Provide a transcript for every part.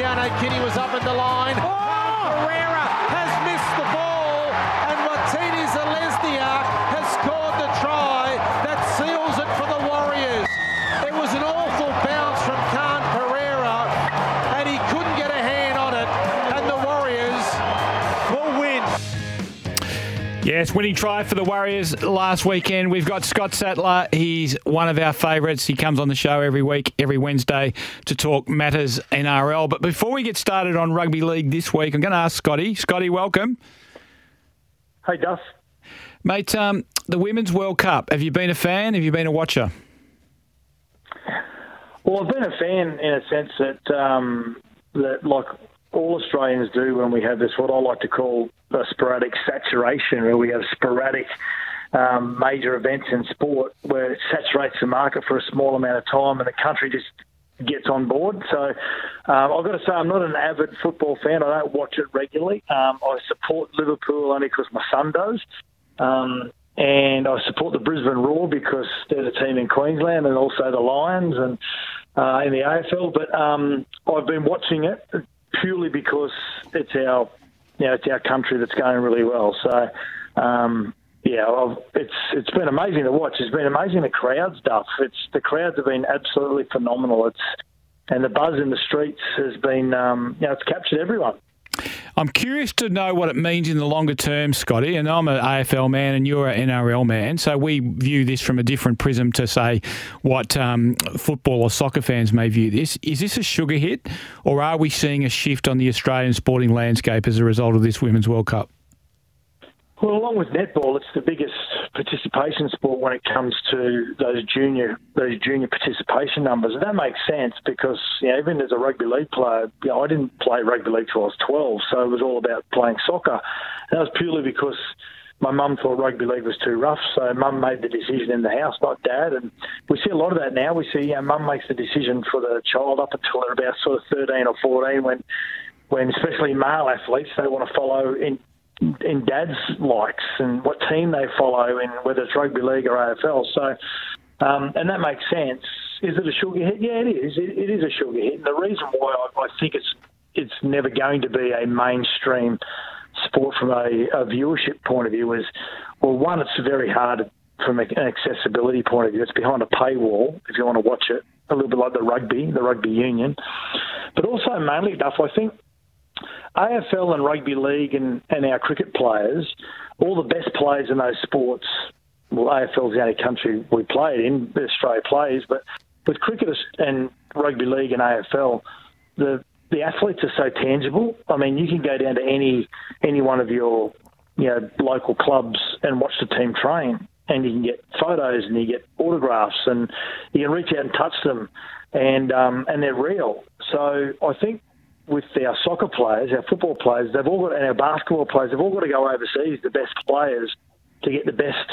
Luciano Kitty was up in the line. Oh! Pereira has missed the ball, Yes, winning try for the Warriors last weekend. We've got Scott Sattler. He's one of our favourites. He comes on the show every week, every Wednesday, to talk matters NRL. But before we get started on rugby league this week, I'm going to ask Scotty. Scotty, welcome. Hey, Duff. Mate, um, the Women's World Cup. Have you been a fan? Have you been a watcher? Well, I've been a fan in a sense that, um, that like all Australians do when we have this, what I like to call a sporadic saturation, where we have sporadic um, major events in sport where it saturates the market for a small amount of time and the country just gets on board. So um, I've got to say, I'm not an avid football fan. I don't watch it regularly. Um, I support Liverpool only because my son does. Um, and I support the Brisbane Roar because they're the team in Queensland and also the Lions and uh, in the AFL. But um, I've been watching it purely because it's our, you know, it's our country that's going really well. So, um, yeah, it's it's been amazing to watch. It's been amazing the crowd stuff. It's the crowds have been absolutely phenomenal. It's and the buzz in the streets has been, um, you know, it's captured everyone. I'm curious to know what it means in the longer term, Scotty. And I'm an AFL man, and you're an NRL man, so we view this from a different prism to say what um, football or soccer fans may view this. Is this a sugar hit, or are we seeing a shift on the Australian sporting landscape as a result of this Women's World Cup? Well, along with netball, it's the biggest participation sport when it comes to those junior those junior participation numbers, and that makes sense because you know, even as a rugby league player, you know, I didn't play rugby league till I was twelve, so it was all about playing soccer. And that was purely because my mum thought rugby league was too rough, so mum made the decision in the house, not dad. And we see a lot of that now. We see you know, mum makes the decision for the child up until about sort of thirteen or fourteen when when especially male athletes they want to follow in in dad's likes and what team they follow and whether it's rugby league or AFL. So, um, and that makes sense. Is it a sugar hit? Yeah, it is. It, it is a sugar hit. And the reason why I, I think it's it's never going to be a mainstream sport from a, a viewership point of view is, well, one, it's very hard from an accessibility point of view. It's behind a paywall if you want to watch it, a little bit like the rugby, the rugby union. But also mainly, Duff, I think AFL and rugby league and, and our cricket players, all the best players in those sports. Well, AFL is the only country we play it in. Australia plays, but with cricket and rugby league and AFL, the the athletes are so tangible. I mean, you can go down to any any one of your you know local clubs and watch the team train, and you can get photos and you get autographs and you can reach out and touch them, and um, and they're real. So I think with our soccer players, our football players, they've all got, and our basketball players, they've all got to go overseas, the best players, to get the best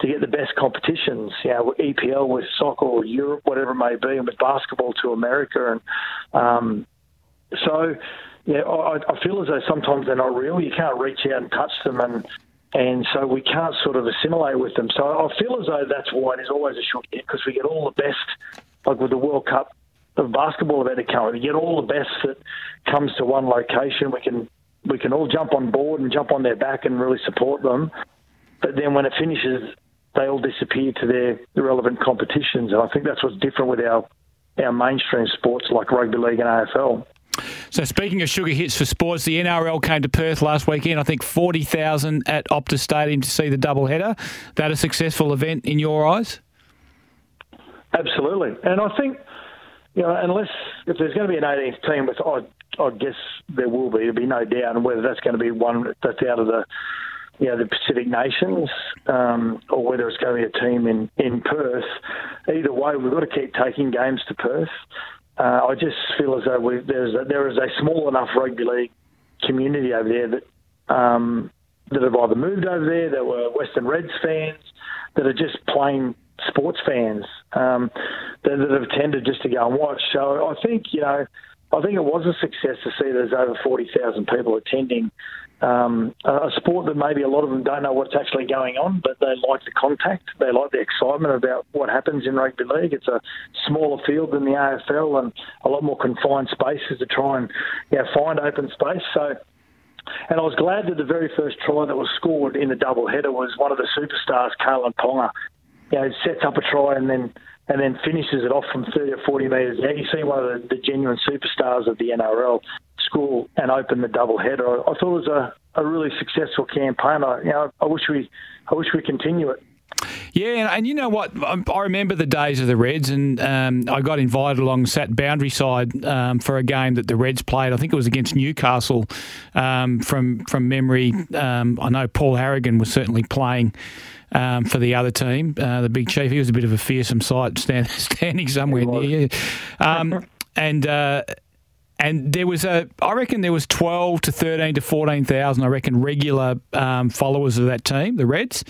to get the best competitions. You know, EPL with soccer or Europe, whatever it may be, and with basketball to America, and um, so yeah, I, I feel as though sometimes they're not real. You can't reach out and touch them, and and so we can't sort of assimilate with them. So I feel as though that's why it is always a short hit because we get all the best, like with the World Cup of basketball about to come. We get all the best that comes to one location. We can we can all jump on board and jump on their back and really support them. But then when it finishes, they all disappear to their irrelevant competitions. And I think that's what's different with our our mainstream sports like rugby league and AFL. So speaking of sugar hits for sports, the NRL came to Perth last weekend. I think forty thousand at Optus Stadium to see the double header. That a successful event in your eyes? Absolutely, and I think you know, unless if there's going to be an 18th team, with I, I guess there will be. There'll be no doubt, and whether that's going to be one that's out of the you know, the Pacific nations, um, or whether it's going to be a team in, in Perth. Either way, we've got to keep taking games to Perth. Uh, I just feel as though we, there's a, there is a small enough rugby league community over there that um, that have either moved over there, that were Western Reds fans, that are just plain sports fans um, that, that, have tended just to go and watch. So I think you know, I think it was a success to see there's over forty thousand people attending um, a sport that maybe a lot of them don't know what's actually going on, but they like the contact. They like the excitement about what happens in rugby league. It's a smaller field than the AFL and a lot more confined spaces to try and you know, find open space. So, and I was glad that the very first try that was scored in the double header was one of the superstars, Kalyn Ponga. You know, sets up a try and then and then finishes it off from 30 or 40 metres out. You see one of the, the genuine superstars of the NRL score and open the double header. I, I thought it was a, a really successful campaign. I, you know, I wish we I wish we continue it. Yeah, and, and, you know what? I remember the days of the Reds, and um, I got invited along sat boundary side um, for a game that the Reds played. I think it was against Newcastle. Um, from from memory, um, I know Paul Harragon was certainly playing um, for the other team, uh, the big chief. He was a bit of a fearsome sight, stand, standing somewhere near you. Um, and uh, and there was a, I reckon there was twelve to thirteen to fourteen thousand. I reckon regular um, followers of that team, the Reds.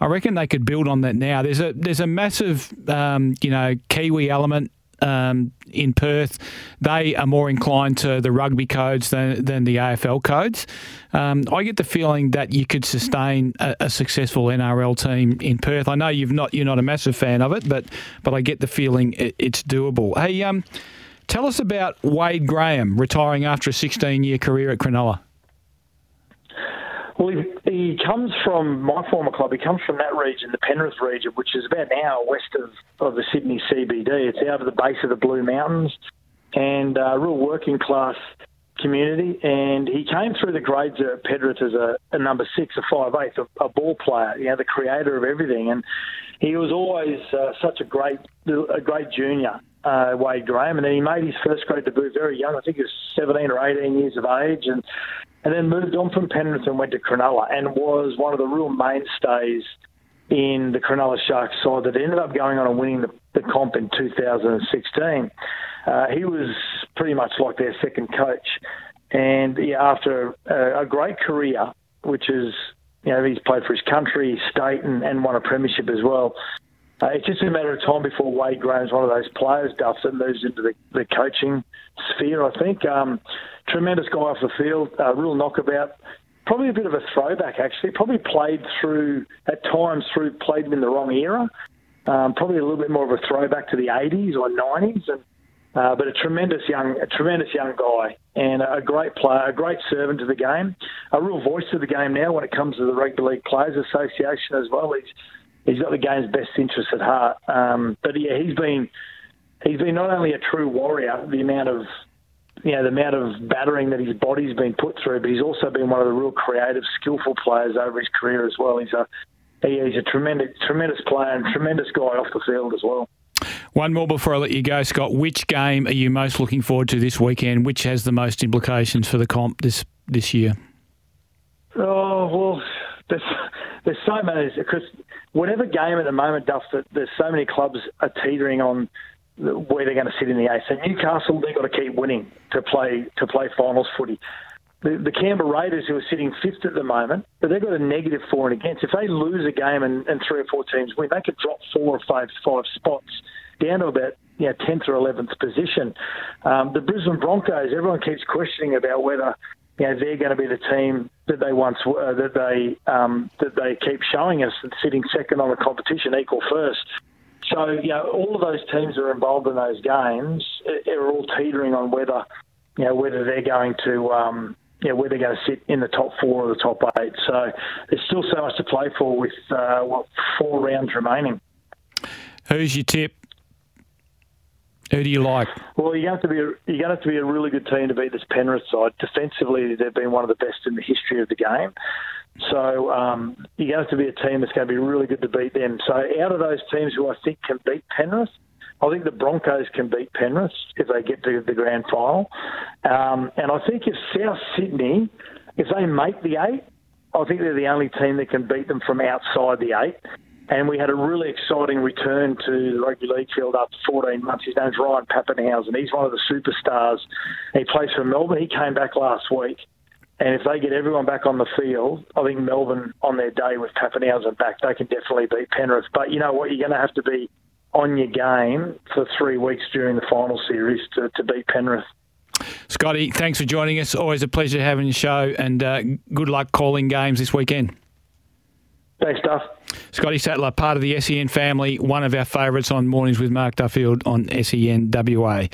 I reckon they could build on that now. There's a there's a massive, um, you know, Kiwi element um, in Perth, they are more inclined to the rugby codes than, than the AFL codes. Um, I get the feeling that you could sustain a, a, successful NRL team in Perth. I know you've not you're not a massive fan of it, but but I get the feeling it, it's doable. Hey, um, tell us about Wade Graham retiring after a 16 year career at Cronulla. Well, he, he comes from my former club. He comes from that region, the Penrith region, which is about an hour west of, of the Sydney CBD. It's out of the base of the Blue Mountains and a real working class community. And he came through the grades at Penrith as a, a number six, a five eighth, a, a ball player, you know, the creator of everything. And he was always uh, such a great, a great junior. Uh, Wade Graham, and then he made his first grade debut very young. I think he was 17 or 18 years of age, and and then moved on from Penrith and went to Cronulla and was one of the real mainstays in the Cronulla Sharks side that ended up going on and winning the, the comp in 2016. Uh, he was pretty much like their second coach. And yeah, after a, a great career, which is, you know, he's played for his country, state, and, and won a premiership as well. Uh, it's just a matter of time before Wade Graham's one of those players, Duff, that moves into the, the coaching sphere, I think. Um, tremendous guy off the field, uh, real knockabout. Probably a bit of a throwback, actually. Probably played through, at times, through played in the wrong era. Um, probably a little bit more of a throwback to the 80s or 90s. And, uh, but a tremendous young, a tremendous young guy and a great player, a great servant to the game, a real voice of the game now when it comes to the Rugby League Players Association as well. He's he's got the game's best interests at heart. Um, but yeah, he's been he's been not only a true warrior, the amount of you know, the amount of battering that his body's been put through, but he's also been one of the real creative, skillful players over his career as well. He's a he, he's a tremendous, tremendous player and tremendous guy off the field as well. One more before I let you go, Scott. Which game are you most looking forward to this weekend? Which has the most implications for the comp this this year? Oh well, there's there's so many because whatever game at the moment, Duff, that there's so many clubs are teetering on where they're going to sit in the A. So Newcastle, they've got to keep winning to play to play finals footy. The, the Canberra Raiders, who are sitting fifth at the moment, but they've got a four and against. If they lose a game and, and three or four teams win, they could drop four or five five spots down to about you know, 10th or 11th position. Um, the Brisbane Broncos, everyone keeps questioning about whether you know they're going to be the team that they once were, that they um, that they keep showing us and sitting second on the competition, equal first. So, you know, all of those teams that are involved in those games are all teetering on whether, you know, whether they're going to, um, you know, where they're going to sit in the top four or the top eight. So there's still so much to play for with uh, what four rounds remaining. Who's your tip? Who do you like? Well, you're going to have to be a, you're going to have to be a really good team to beat this Penrith side. Defensively, they've been one of the best in the history of the game. So um, you're going to have to be a team that's going to be really good to beat them. So out of those teams who I think can beat Penrith, I think the Broncos can beat Penrith if they get to the grand final. Um, and I think if South Sydney, if they make the eight, I think they're the only team that can beat them from outside the eight. And we had a really exciting return to the rugby league field after 14 months. His name's Ryan Papenhuyzen. He's one of the superstars. He plays for Melbourne. He came back last week. And if they get everyone back on the field, I think Melbourne on their day with Papenhuyzen back, they can definitely beat Penrith. But you know what? You're going to have to be on your game for three weeks during the final series to, to beat Penrith. Scotty, thanks for joining us. Always a pleasure having your show, and uh, good luck calling games this weekend. Thanks, Duff. Scotty Sattler, part of the SEN family, one of our favourites on Mornings with Mark Duffield on SEN WA.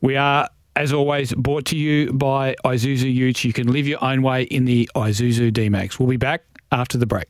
We are, as always, brought to you by Isuzu Utes. You can live your own way in the Isuzu D-Max. We'll be back after the break.